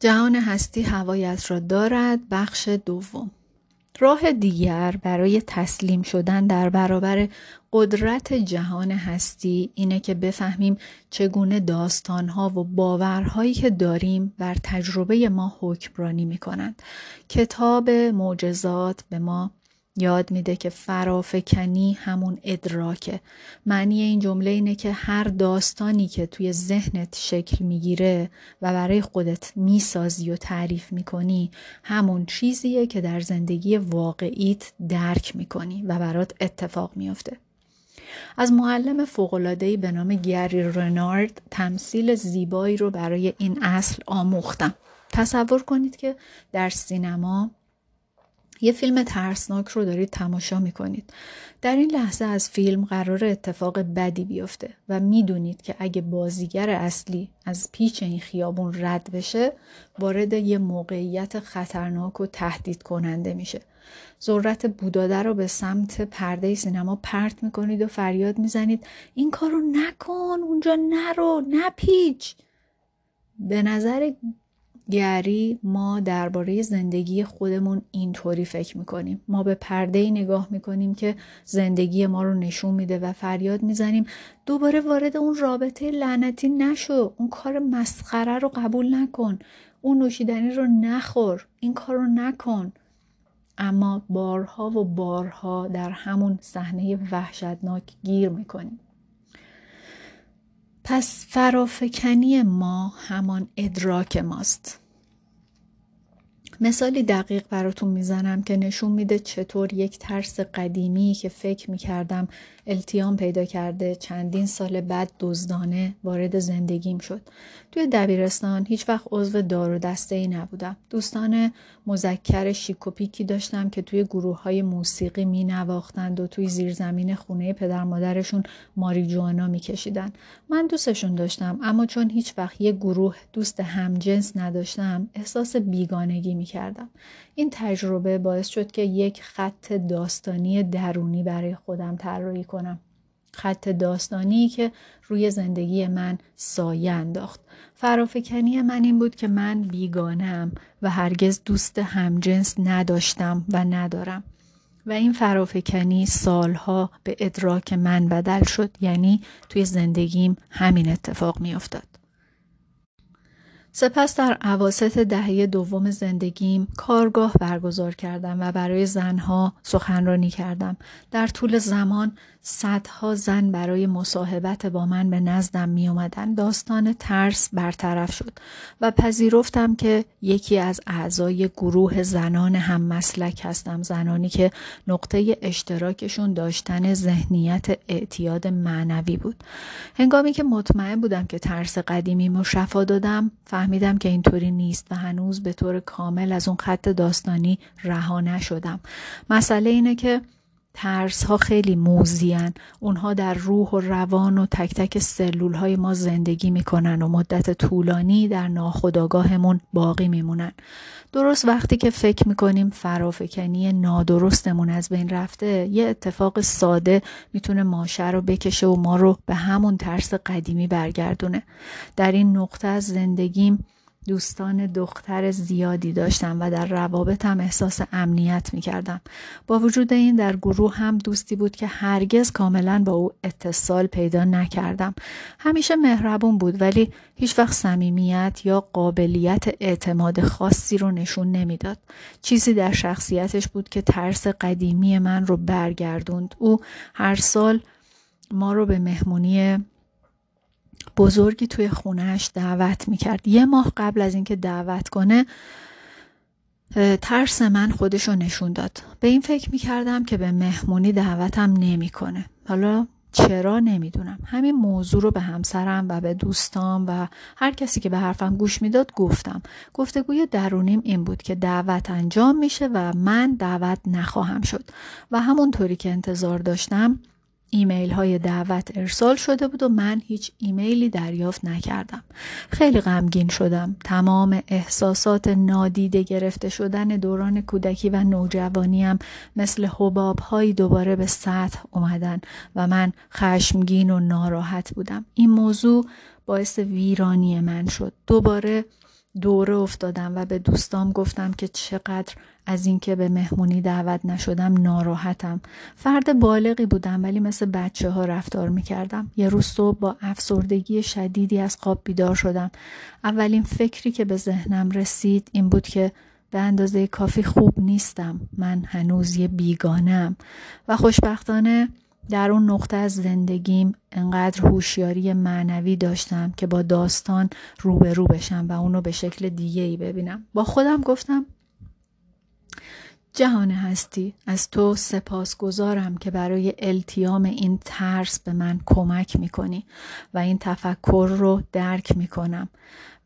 جهان هستی هوایت را دارد بخش دوم. راه دیگر برای تسلیم شدن در برابر قدرت جهان هستی اینه که بفهمیم چگونه داستانها و باورهایی که داریم بر تجربه ما حکمرانی می‌کنند. کتاب معجزات به ما یاد میده که فرافکنی همون ادراکه. معنی این جمله اینه که هر داستانی که توی ذهنت شکل می‌گیره و برای خودت می‌سازی و تعریف می‌کنی همون چیزیه که در زندگی واقعیت درک می‌کنی و برات اتفاق میافته. از معلم فوقلادهی به نام گری رنارد تمثیل زیبایی رو برای این اصل آموختم. تصور کنید که در سینما یه فیلم ترسناک رو دارید تماشا می‌کنید. در این لحظه از فیلم قرار اتفاق بدی بیفته و می‌دونید که اگه بازیگر اصلی از پیچ این خیابون رد بشه وارد یه موقعیت خطرناک و تهدید کننده میشه. ذرت بوداده رو به سمت پرده سینما پرت می‌کنید و فریاد می‌زنید این کارو نکن اونجا نرو نپیچ به نظر گری ما درباره زندگی خودمون اینطوری فکر می‌کنیم. ما به پرده نگاه می‌کنیم که زندگی ما رو نشون میده و فریاد می‌زنیم. دوباره وارد اون رابطه لعنتی نشو. اون کار مسخره رو قبول نکن. اون نوشیدنی رو نخور. این کار رو نکن. اما بارها و بارها در همون صحنه وحشتناک گیر می‌کنیم. پس فرافکنی ما همان ادراک ماست. مثالی دقیق براتون می‌زنم که نشون میده چطور یک ترس قدیمی که فکر می‌کردم التیام پیدا کرده چندین سال بعد دزدانه وارد زندگیم شد. توی دبیرستان هیچ وقت عضو دار و دسته ای نبودم. دوستان مذکر شیکوپیکی داشتم که توی گروه های موسیقی می نواختند و توی زیرزمین خونه پدر مادرشون ماریجوانا می کشیدن. من دوستشون داشتم اما چون هیچ وقت یه گروه دوست همجنس نداشتم احساس بیگانگی می کردم. این تجربه باعث شد که یک خط داستانی درونی برای خودم طراحی کنم. خط داستانی که روی زندگی من سایه انداخت. فرافکنی من این بود که من بیگانم و هرگز دوست همجنس نداشتم و ندارم. و این فرافکنی سالها به ادراک من بدل شد یعنی توی زندگیم همین اتفاق می افتاد. سپس در عواست دهه دوم زندگیم کارگاه برگزار کردم و برای زنها سخنرانی کردم. در طول زمان صدها زن برای مصاحبت با من به نزدم می اومدن. داستان ترس برطرف شد و پذیرفتم که یکی از اعضای گروه زنان هم مسلک هستم. زنانی که نقطه اشتراکشون داشتن ذهنیت اعتیاد معنوی بود. هنگامی که مطمئن بودم که ترس قدیمی شفا دادم فهمیدم که اینطوری نیست و هنوز به طور کامل از اون خط داستانی رها نشدم. مسئله اینه که ترس ها خیلی موزیان اونها در روح و روان و تک تک سلول های ما زندگی می‌کنن و مدت طولانی در ناخودآگاهمون باقی میمونن. درست وقتی که فکر می‌کنیم فرافکنی نادرستمون از بین رفته یه اتفاق ساده می‌تونه ماشه رو بکشه و ما رو به همون ترس قدیمی برگردونه. در این نقطه از زندگیم دوستان دختر زیادی داشتم و در روابطم احساس امنیت می کردم. با وجود این در گروه هم دوستی بود که هرگز کاملا با او اتصال پیدا نکردم. همیشه مهربون بود ولی هیچ وقت صمیمیت یا قابلیت اعتماد خاصی رو نشون نمی‌داد. چیزی در شخصیتش بود که ترس قدیمی من رو برگردوند. او هر سال ما رو به مهمونی بزرگی توی خونهش دعوت می‌کرد. یه ماه قبل از اینکه دعوت کنه ترس من خودشو نشون داد. به این فکر می‌کردم که به مهمونی دعوتم نمی‌کنه. حالا چرا نمی‌دونم. همین موضوع رو به همسرم و به دوستام و هر کسی که به حرفم گوش می‌داد گفتم. گفتگوی درونیم این بود که دعوت انجام میشه و من دعوت نخواهم شد. و همونطوری که انتظار داشتم ایمیل های دعوت ارسال شده بود و من هیچ ایمیلی دریافت نکردم. خیلی غمگین شدم. تمام احساسات نادیده گرفته شدن دوران کودکی و نوجوانیم مثل حباب هایی دوباره به سطح اومدن و من خشمگین و ناراحت بودم. این موضوع باعث ویرانی من شد. دوباره دوره افتادم و به دوستام گفتم که چقدر از اینکه به مهمونی دعوت نشدم ناراحتم. فرد بالغی بودم ولی مثل بچه ها رفتار می‌کردم. یه روز صبح با افسردگی شدیدی از خواب بیدار شدم. اولین فکری که به ذهنم رسید این بود که به اندازه کافی خوب نیستم. من هنوز یه بیگانم و خوشبختانه در اون نقطه از زندگیم انقدر هوشیاری معنوی داشتم که با داستان روبرو بشم و اونو به شکل دیگه ای ببینم. با خودم گفتم جهان هستی از تو سپاسگزارم که برای التیام این ترس به من کمک می‌کنی و این تفکر رو درک می‌کنم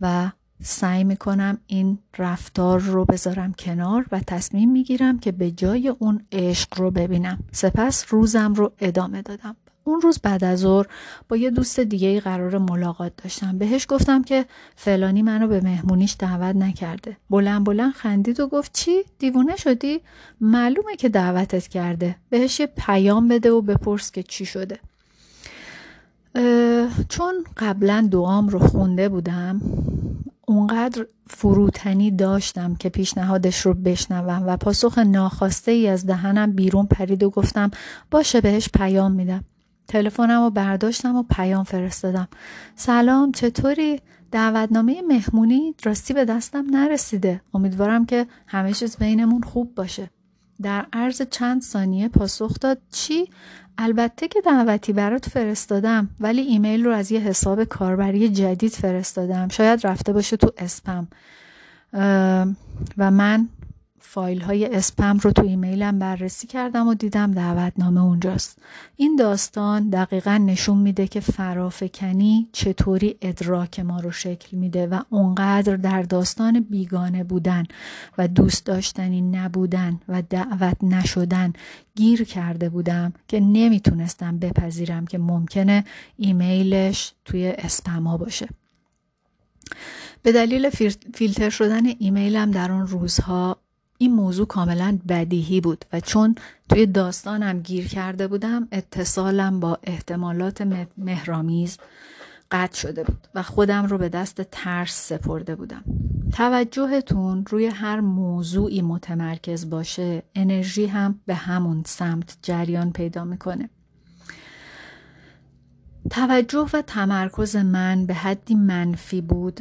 و سعی می‌کنم این رفتار رو بذارم کنار و تصمیم می‌گیرم که به جای اون عشق رو ببینم. سپس روزم رو ادامه دادم. اون روز بعد از ظهر با یه دوست دیگه ای قرار ملاقات داشتم. بهش گفتم که فلانی منو به مهمونیش دعوت نکرده. بلند بلند خندید و گفت چی؟ دیوونه شدی؟ معلومه که دعوتت کرده. بهش یه پیام بده و بپرس که چی شده. چون قبلا دعام رو خونده بودم اونقدر فروتنی داشتم که پیشنهادش رو بشنوم و پاسخ ناخواسته ای از دهنم بیرون پرید و گفتم باشه بهش پیام میدم. تلفنم رو برداشتم و پیام فرستادم. سلام چطوری؟ دعوتنامه مهمونی راستی به دستم نرسیده. امیدوارم که همه چیز بینمون خوب باشه. در عرض چند ثانیه پاسخ داد. چی؟ البته که دعوتی برات فرستادم ولی ایمیل رو از یه حساب کاربری جدید فرستادم. شاید رفته باشه تو اسپم. و من فایل های اسپم رو تو ایمیلم بررسی کردم و دیدم دعوتنامه اونجاست. این داستان دقیقا نشون میده که فرافکنی چطوری ادراک ما رو شکل میده و اونقدر در داستان بیگانه بودن و دوست داشتنی نبودن و دعوت نشدن گیر کرده بودم که نمی‌تونستم بپذیرم که ممکنه ایمیلش توی اسپم ها باشه. به دلیل فیلتر شدن ایمیلم در اون روزها این موضوع کاملا بدیهی بود و چون توی داستانم گیر کرده بودم اتصالم با احتمالات مهرامیز قطع شده بود و خودم رو به دست ترس سپرده بودم. توجهتون روی هر موضوعی متمرکز باشه انرژی هم به همون سمت جریان پیدا می‌کنه. توجه و تمرکز من به حدی منفی بود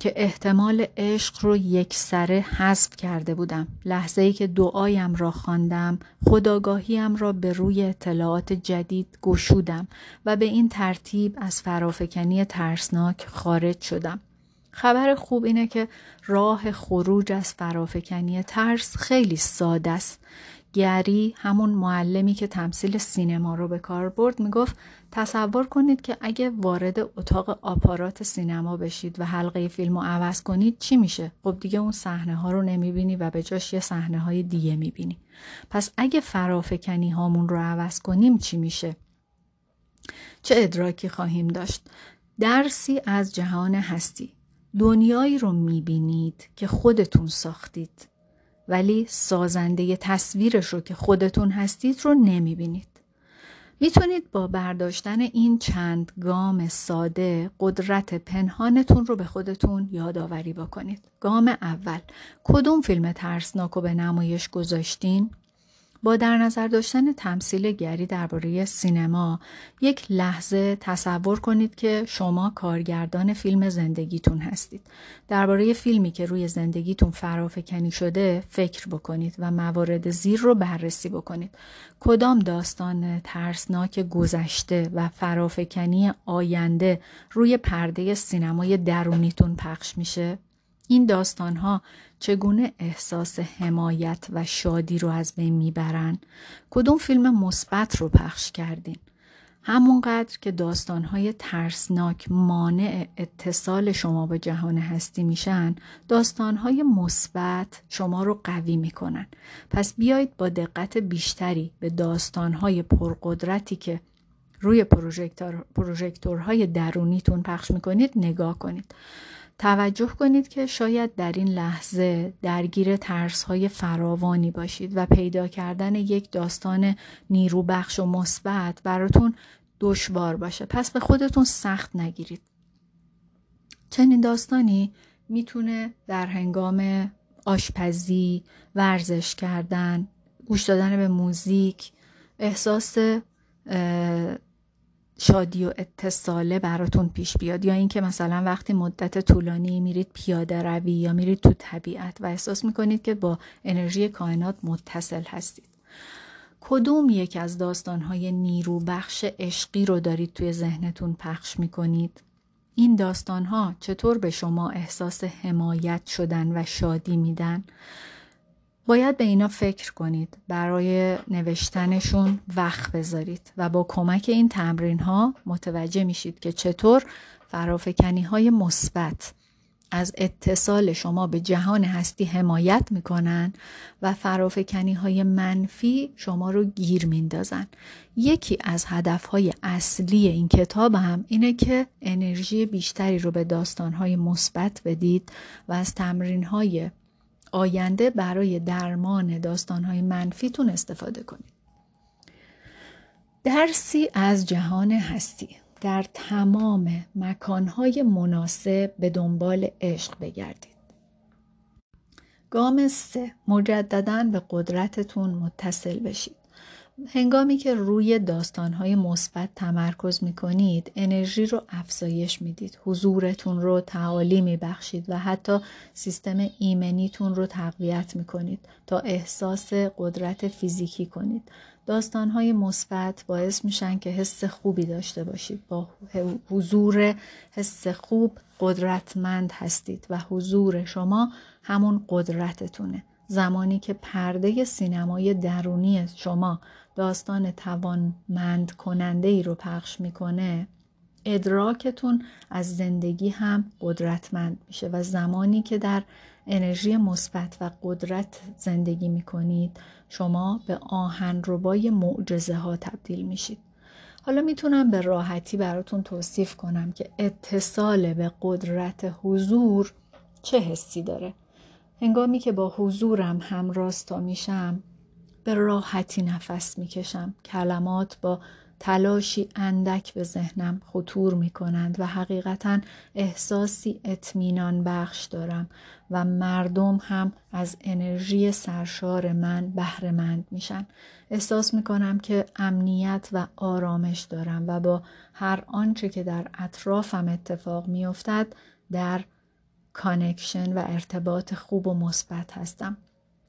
که احتمال عشق رو یک سره حذف کرده بودم. لحظه ای که دعایم را خواندم خداگاهیم را به روی اطلاعات جدید گشودم و به این ترتیب از فرافکنی ترسناک خارج شدم. خبر خوب اینه که راه خروج از فرافکنی ترس خیلی ساده است. گری همون معلمی که تمثیل سینما رو به کار برد می‌گفت تصور کنید که اگه وارد اتاق آپارات سینما بشید و حلقه فیلم رو عوض کنید چی میشه؟ خب دیگه اون صحنه ها رو نمی‌بینی و به جاش یه صحنه های دیگه می‌بینی. پس اگه فرافکنی هامون رو عوض کنیم چی میشه؟ چه ادراکی خواهیم داشت؟ درسی از جهان هستی. دنیایی رو می‌بینید که خودتون ساختید. ولی سازنده تصویرش رو که خودتون هستید رو نمی‌بینید. می‌تونید با برداشتن این چند گام ساده قدرت پنهانتون رو به خودتون یادآوری بکنید. گام اول کدوم فیلم ترسناک رو به نمایش گذاشتین؟ با در نظر داشتن تمثیل گری درباره سینما یک لحظه تصور کنید که شما کارگردان فیلم زندگیتون هستید. درباره فیلمی که روی زندگیتون فرافکنی شده فکر بکنید و موارد زیر رو بررسی بکنید. کدام داستان ترسناک گذشته و فرافکنی آینده روی پرده سینمای درونیتون پخش میشه؟ این داستان ها چگونه احساس حمایت و شادی رو از بین می‌برن؟ کدوم فیلم مثبت رو پخش کردین؟ همونقدر که داستانهای ترسناک مانع اتصال شما به جهان هستی میشن داستانهای مثبت شما رو قوی می‌کنن. پس بیایید با دقت بیشتری به داستانهای پرقدرتی که روی پروژکتور، پروژکتورهای درونیتون پخش می‌کنید نگاه کنید. توجه کنید که شاید در این لحظه درگیر ترس های فراوانی باشید و پیدا کردن یک داستان نیرو بخش و مثبت براتون دشوار باشه. پس به خودتون سخت نگیرید. چنین داستانی می‌تونه در هنگام آشپزی ورزش کردن گوش دادن به موزیک احساس شادی و اتصاله براتون پیش بیاد یا اینکه مثلا وقتی مدت طولانی میرید پیاده روی یا میرید تو طبیعت و احساس می‌کنید که با انرژی کائنات متصل هستید کدوم یک از داستانهای نیرو بخش عشقی رو دارید توی ذهنتون پخش می‌کنید؟ این داستانها چطور به شما احساس حمایت شدن و شادی میدن؟ باید به اینا فکر کنید برای نوشتنشون وقت بذارید و با کمک این تمرین ها متوجه میشید که چطور فرافکنی های مثبت از اتصال شما به جهان هستی حمایت می‌کنن و فرافکنی های منفی شما رو گیر میندازن. یکی از هدف های اصلی این کتاب هم اینه که انرژی بیشتری رو به داستان های مثبت بدید و از تمرین های آینده برای درمان داستانهای منفیتون استفاده کنید. درسی از جهان هستی در تمام مکانهای مناسب به دنبال عشق بگردید. گام سه مجددا به قدرتتون متصل بشید. هنگامی که روی داستانهای مثبت تمرکز می کنید انرژی رو افزایش می‌دید. حضورتون رو تعالی می بخشید و حتی سیستم ایمنیتون رو تقویت می کنید تا احساس قدرت فیزیکی کنید. داستانهای مثبت باعث میشن که حس خوبی داشته باشید. با حضور حس خوب قدرتمند هستید و حضور شما همون قدرتتونه. زمانی که پرده سینمای درونی شما داستان توانمند کننده ای رو پخش می‌کنه ادراکتون از زندگی هم قدرتمند میشه و زمانی که در انرژی مثبت و قدرت زندگی می‌کنید شما به آهن ربای معجزه ها تبدیل میشید. حالا می‌تونم به راحتی براتون توصیف کنم که اتصال به قدرت حضور چه حسی داره. هنگامی که با حضورم هم راستا میشم به راحتی نفس می‌کشم. کلمات با تلاشی اندک به ذهنم خطور می کنند و حقیقتا احساسی اطمینان بخش دارم و مردم هم از انرژی سرشار من بهرهمند میشن. احساس می کنم که امنیت و آرامش دارم و با هر آنچه که در اطرافم اتفاق میافتد در connection و ارتباط خوب و مثبت هستم.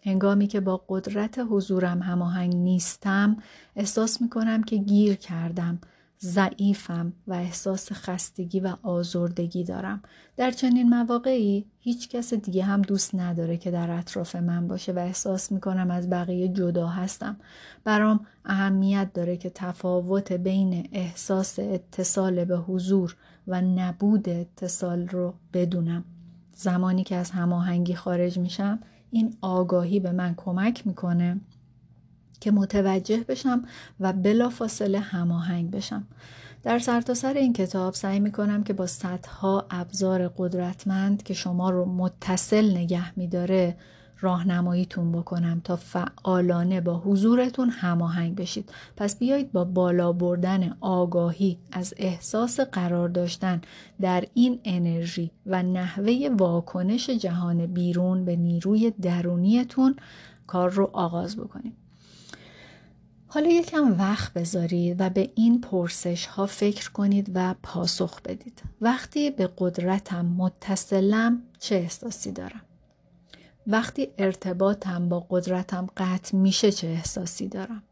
هنگامی که با قدرت حضورم هماهنگ نیستم احساس می کنم که گیر کردم ضعیفم و احساس خستگی و آزردگی دارم. در چنین مواقعی هیچ کس دیگه هم دوست نداره که در اطراف من باشه و احساس می کنم از بقیه جدا هستم. برام اهمیت داره که تفاوت بین احساس اتصال به حضور و نبود اتصال رو بدونم. زمانی که از هماهنگی خارج میشم این آگاهی به من کمک می‌کنه که متوجه بشم و بلافاصله هماهنگ بشم. در سرتاسر سر این کتاب سعی می‌کنم که با صدها ابزار قدرتمند که شما رو متصل نگه میداره راهنماییتون بکنم تا فعالانه با حضورتون هماهنگ بشید. پس بیایید با بالا بردن آگاهی از احساس قرار داشتن در این انرژی و نحوه واکنش جهان بیرون به نیروی درونیتون کار رو آغاز بکنیم. حالا یکم وقت بذارید و به این پرسش ها فکر کنید و پاسخ بدید. وقتی به قدرتم متصلم چه احساسی دارم؟ وقتی ارتباطم با قدرتم قطع میشه چه احساسی دارم؟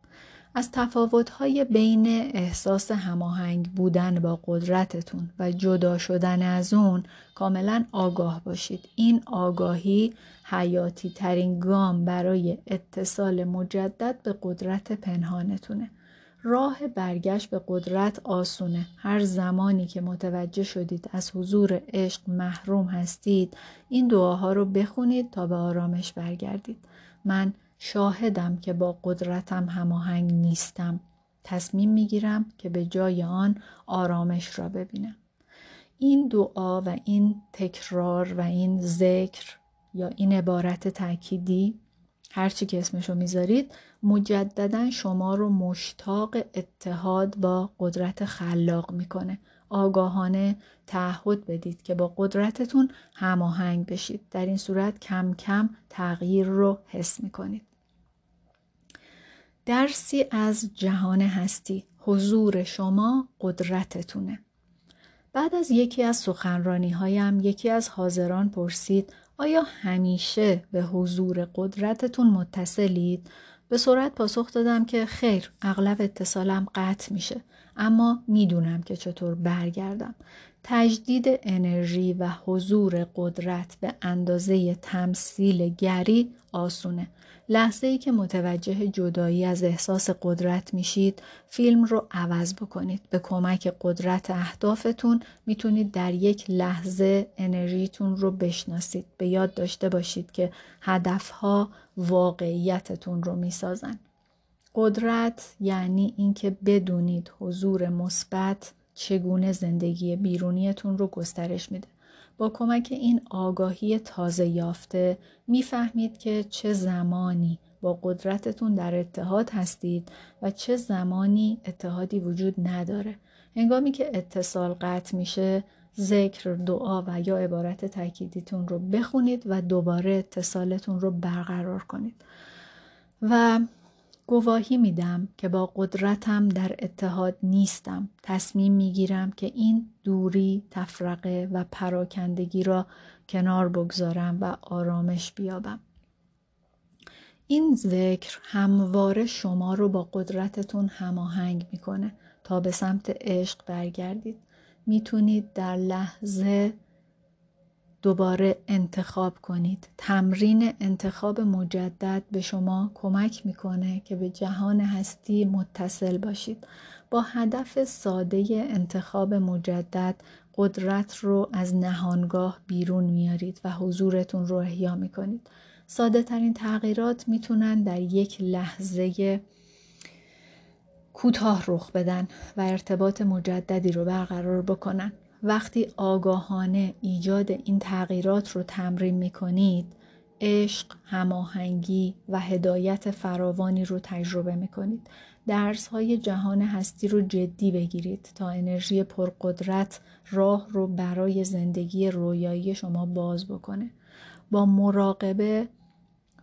از تفاوتهای بین احساس هماهنگ بودن با قدرتتون و جدا شدن از اون کاملا آگاه باشید. این آگاهی حیاتی ترین گام برای اتصال مجدد به قدرت پنهانتونه. راه برگشت به قدرت آسونه. هر زمانی که متوجه شدید از حضور عشق محروم هستید این دعاها رو بخونید تا به آرامش برگردید. من شاهدم که با قدرتم هماهنگ نیستم. تصمیم می‌گیرم که به جای آن آرامش را ببینم. این دعا و این تکرار و این ذکر یا این عبارت تأکیدی هرچی که اسمشو می‌ذارید مجددا شما رو مشتاق اتحاد با قدرت خلاق می‌کنه. آگاهانه تعهد بدید که با قدرتتون هماهنگ بشید. در این صورت کم کم تغییر رو حس می‌کنید. درسی از جهان هستی. حضور شما قدرتتونه. بعد از یکی از سخنرانی هایم یکی از حاضران پرسید آیا همیشه به حضور قدرتتون متصلید؟ به سرعت پاسخ دادم که خیر اغلب اتصالم قطع میشه اما می‌دونم که چطور برگردم. تجدید انرژی و حضور قدرت به اندازه تمثیل گری آسونه. لحظه ای که متوجه جدایی از احساس قدرت میشید فیلم رو عوض بکنید. به کمک قدرت اهدافتون می‌تونید در یک لحظه انرژیتون رو بشناسید. به یاد داشته باشید که هدفها واقعیتتون رو می‌سازن. قدرت یعنی اینکه بدونید حضور مثبت چگونه زندگی بیرونیتون رو گسترش میده. با کمک این آگاهی تازه یافته می‌فهمید که چه زمانی با قدرتتون در اتحاد هستید و چه زمانی اتحادی وجود نداره. هنگامی که اتصال قطع میشه ذکر دعا و یا عبارت تاکیدیتون رو بخونید و دوباره اتصالتون رو برقرار کنید. و گواهی میدم که با قدرتم در اتحاد نیستم. تصمیم می‌گیرم که این دوری تفرقه و پراکندگی را کنار بگذارم و آرامش بیابم. این ذکر همواره شما رو با قدرتتون هماهنگ می‌کنه. تا به سمت عشق برگردید. می‌تونید در لحظه دوباره انتخاب کنید. تمرین انتخاب مجدد به شما کمک می‌کنه که به جهان هستی متصل باشید. با هدف ساده انتخاب مجدد قدرت رو از نهانگاه بیرون میارید و حضورتون رو احیا می‌کنید. ساده ترین تغییرات می‌تونن در یک لحظه کوتاه رخ بدن و ارتباط مجددی رو برقرار بکنن. وقتی آگاهانه ایجاد این تغییرات رو تمرین می کنید عشق، هماهنگی و هدایت فراوانی رو تجربه می کنید. درس های جهان هستی رو جدی بگیرید تا انرژی پرقدرت راه رو برای زندگی رویایی شما باز بکنه. با مراقبه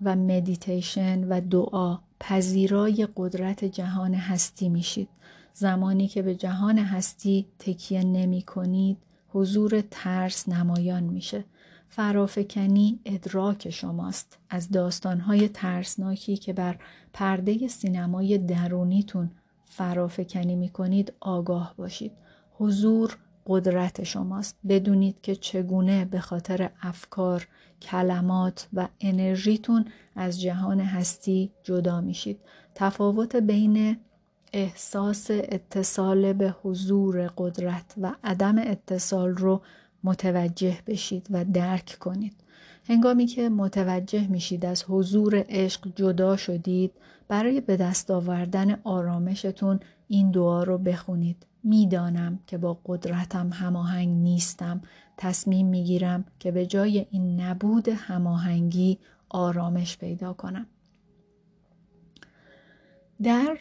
و مدیتیشن و دعا پذیرای قدرت جهان هستی میشید. زمانی که به جهان هستی تکیه نمی کنید حضور ترس نمایان میشه. فرافکنی ادراک شماست. از داستانهای ترسناکی که بر پرده سینمای درونیتون فرافکنی می کنید آگاه باشید. حضور قدرت شماست. بدونید که چگونه به خاطر افکار کلمات و انرژیتون از جهان هستی جدا میشید. تفاوت بین احساس اتصال به حضور قدرت و عدم اتصال رو متوجه بشید و درک کنید. هنگامی که متوجه میشید از حضور عشق جدا شدید برای به دست آوردن آرامشتون این دعا رو بخونید. می‌دانم که با قدرتم هماهنگ نیستم. تصمیم می‌گیرم که به جای این نبود هماهنگی آرامش پیدا کنم. در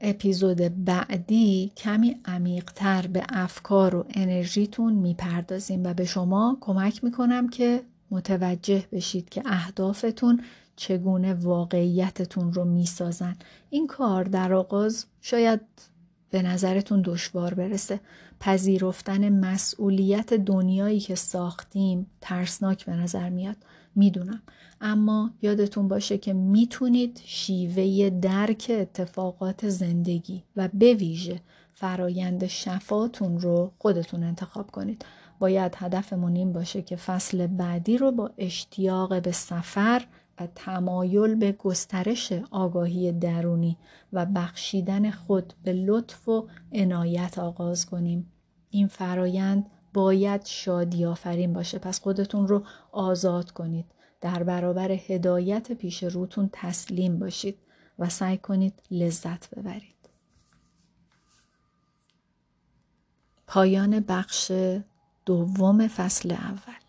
اپیزود بعدی کمی عمیقتر به افکار و انرژیتون می‌پردازیم و به شما کمک می‌کنم که متوجه بشید که اهدافتون چگونه واقعیتتون رو می‌سازن. این کار در آغاز شاید به نظرتون دشوار برسه. پذیرفتن مسئولیت دنیایی که ساختیم ترسناک به نظر میاد. می‌دونم. اما یادتون باشه که می‌تونید شیوه درک اتفاقات زندگی و به ویژه فرایند شفاتون رو خودتون انتخاب کنید. باید هدفمون این باشه که فصل بعدی رو با اشتیاق به سفر و تمایل به گسترش آگاهی درونی و بخشیدن خود به لطف و عنایت آغاز کنیم. این فرایند باید شادی آفرین باشه. پس خودتون رو آزاد کنید. در برابر هدایت پیش روتون تسلیم باشید و سعی کنید لذت ببرید. پایان بخش دوم فصل اول.